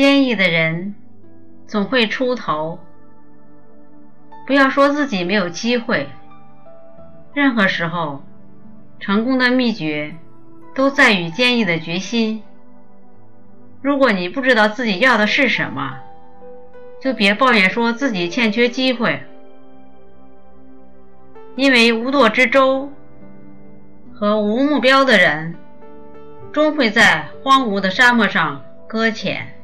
坚毅的人总会出头。不要说自己没有机会，任何时候，成功的秘诀都在于坚毅的决心。如果你不知道自己要的是什么，就别抱怨说自己欠缺机会，因为无舵之舟和无目标的人，终会在荒芜的沙漠上搁浅。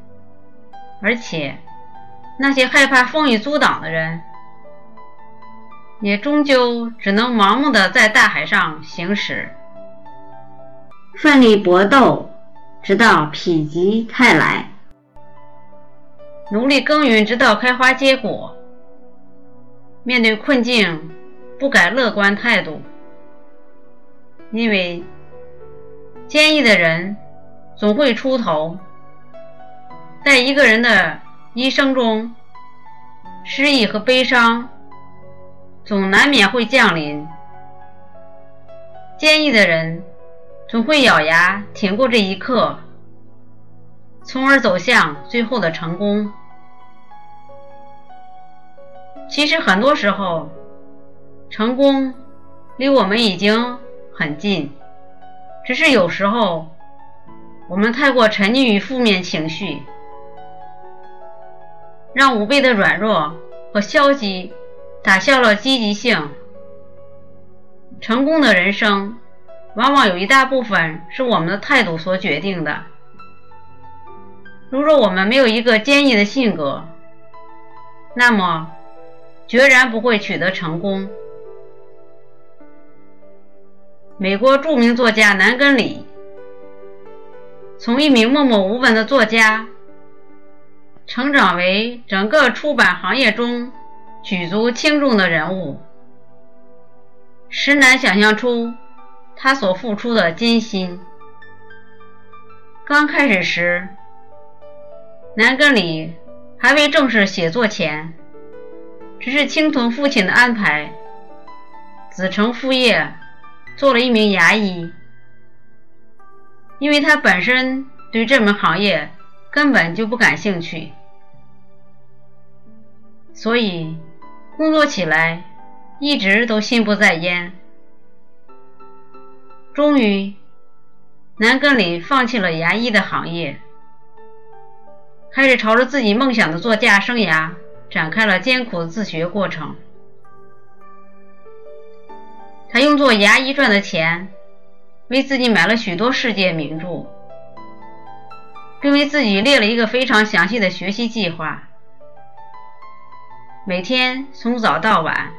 而且，那些害怕风雨阻挡的人，也终究只能盲目的在大海上行驶，奋力搏斗，直到否极泰来；努力耕耘，直到开花结果。面对困境，不改乐观态度，因为坚毅的人总会出头。在一个人的一生中，失意和悲伤总难免会降临。坚毅的人总会咬牙挺过这一刻，从而走向最后的成功。其实很多时候，成功离我们已经很近，只是有时候我们太过沉溺于负面情绪。让无谓的软弱和消极打消了积极性。成功的人生，往往有一大部分是我们的态度所决定的。如若我们没有一个坚毅的性格，那么决然不会取得成功。美国著名作家南根里，从一名默默无闻的作家。成长为整个出版行业中举足轻重的人物，实难想象出他所付出的艰辛。刚开始时，南根里还未正式写作前，只是听从父亲的安排，子承父业，做了一名牙医。因为他本身对这门行业根本就不感兴趣。所以，工作起来一直都心不在焉。终于，南根里放弃了牙医的行业，开始朝着自己梦想的作家生涯展开了艰苦的自学过程。他用做牙医赚的钱，为自己买了许多世界名著，并为自己列了一个非常详细的学习计划。每天从早到晚，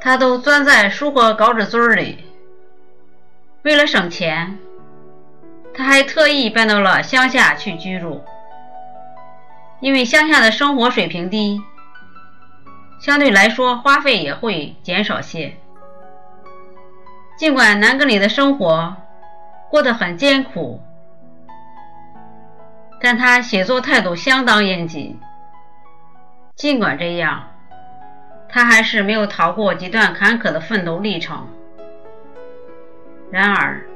他都钻在书和稿纸堆里。为了省钱，他还特意搬到了乡下去居住。因为乡下的生活水平低，相对来说花费也会减少些。尽管南格里的生活过得很艰苦，但他写作态度相当严谨。尽管这样，他还是没有逃过几段坎坷的奋斗历程。然而，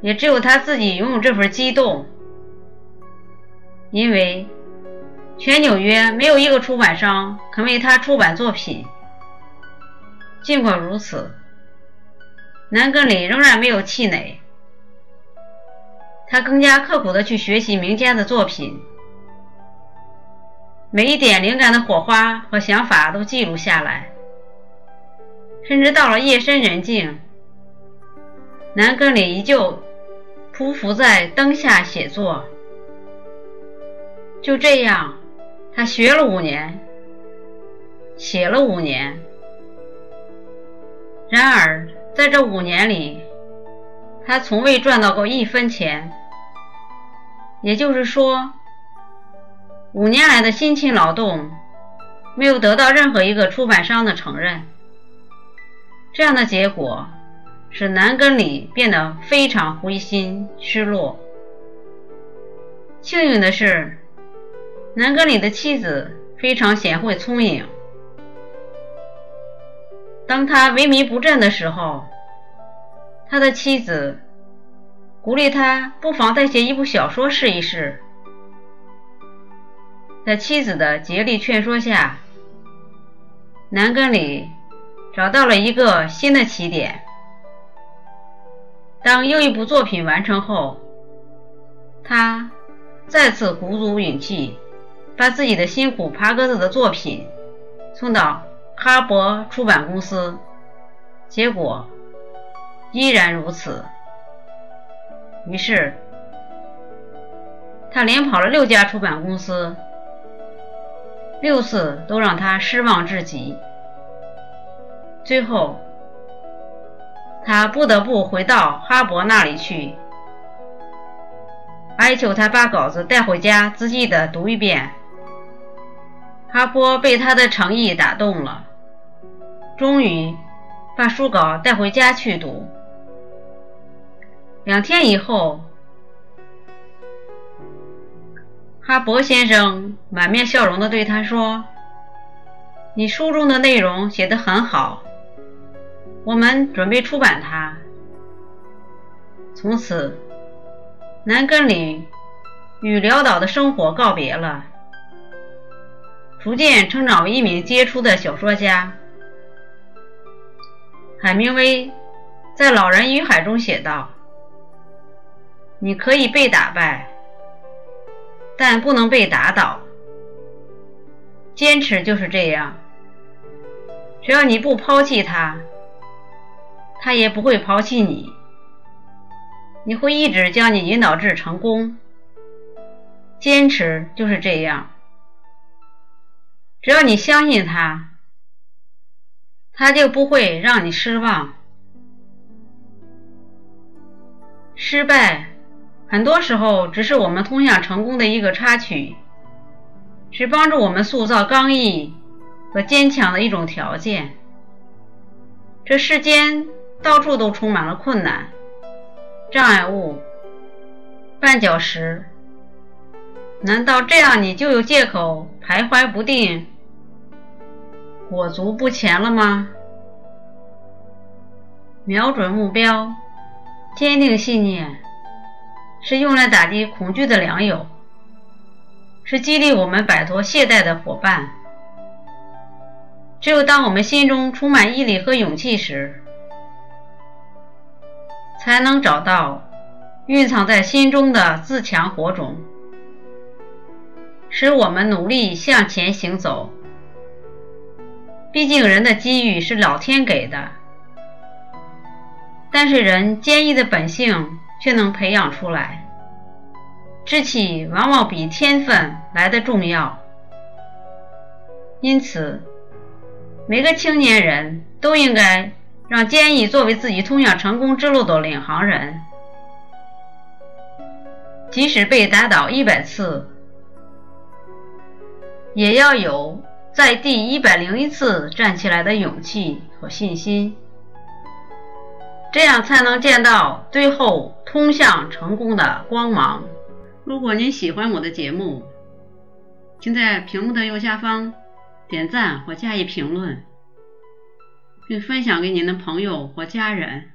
也只有他自己拥有这份激动，因为全纽约没有一个出版商肯为他出版作品。尽管如此，南格里仍然没有气馁，他更加刻苦地去学习名家的作品。每一点灵感的火花和想法都记录下来，甚至到了夜深人静，南根里依旧匍匐在灯下写作。就这样，他学了五年，写了五年。然而，在这五年里，他从未赚到过一分钱。也就是说。五年来的辛勤劳动，没有得到任何一个出版商的承认。这样的结果使南根里变得非常灰心失落。幸运的是，南根里的妻子非常贤惠聪颖。当他萎靡不振的时候，他的妻子鼓励他不妨再写一部小说试一试。在妻子的竭力劝说下，南根里找到了一个新的起点。当又一部作品完成后，他再次鼓足勇气，把自己的辛苦爬格子的作品送到哈勃出版公司，结果依然如此。于是，他连跑了六家出版公司，六次都让他失望至极。最后，他不得不回到哈勃那里去，哀求他把稿子带回家仔细的读一遍。哈勃被他的诚意打动了，终于把书稿带回家去读。两天以后，哈勃先生满面笑容地对他说：“你书中的内容写得很好，我们准备出版它。”从此，南根里与潦倒的生活告别了，逐渐成长为一名杰出的小说家。海明威在《老人与海》中写道。你可以被打败，但不能被打倒。坚持就是这样，只要你不抛弃他，他也不会抛弃你。你会一直将你引导至成功。坚持就是这样，只要你相信他，他就不会让你失望。失败。很多时候，只是我们通向成功的一个插曲，是帮助我们塑造刚毅和坚强的一种条件。这世间到处都充满了困难、障碍物、绊脚石，难道这样你就有借口徘徊不定、裹足不前了吗？瞄准目标，坚定信念。是用来打击恐惧的良友，是激励我们摆脱懈怠的伙伴。只有当我们心中充满毅力和勇气时，才能找到蕴藏在心中的自强火种，使我们努力向前行走。毕竟，人的机遇是老天给的，但是人坚毅的本性。却能培养出来，志气往往比天分来的重要。因此，每个青年人都应该让坚毅作为自己通向成功之路的领航人，即使被打倒一百次，也要有在第一百零一次站起来的勇气和信心。这样才能见到最后通向成功的光芒。如果您喜欢我的节目，请在屏幕的右下方点赞或加以评论，并分享给您的朋友或家人。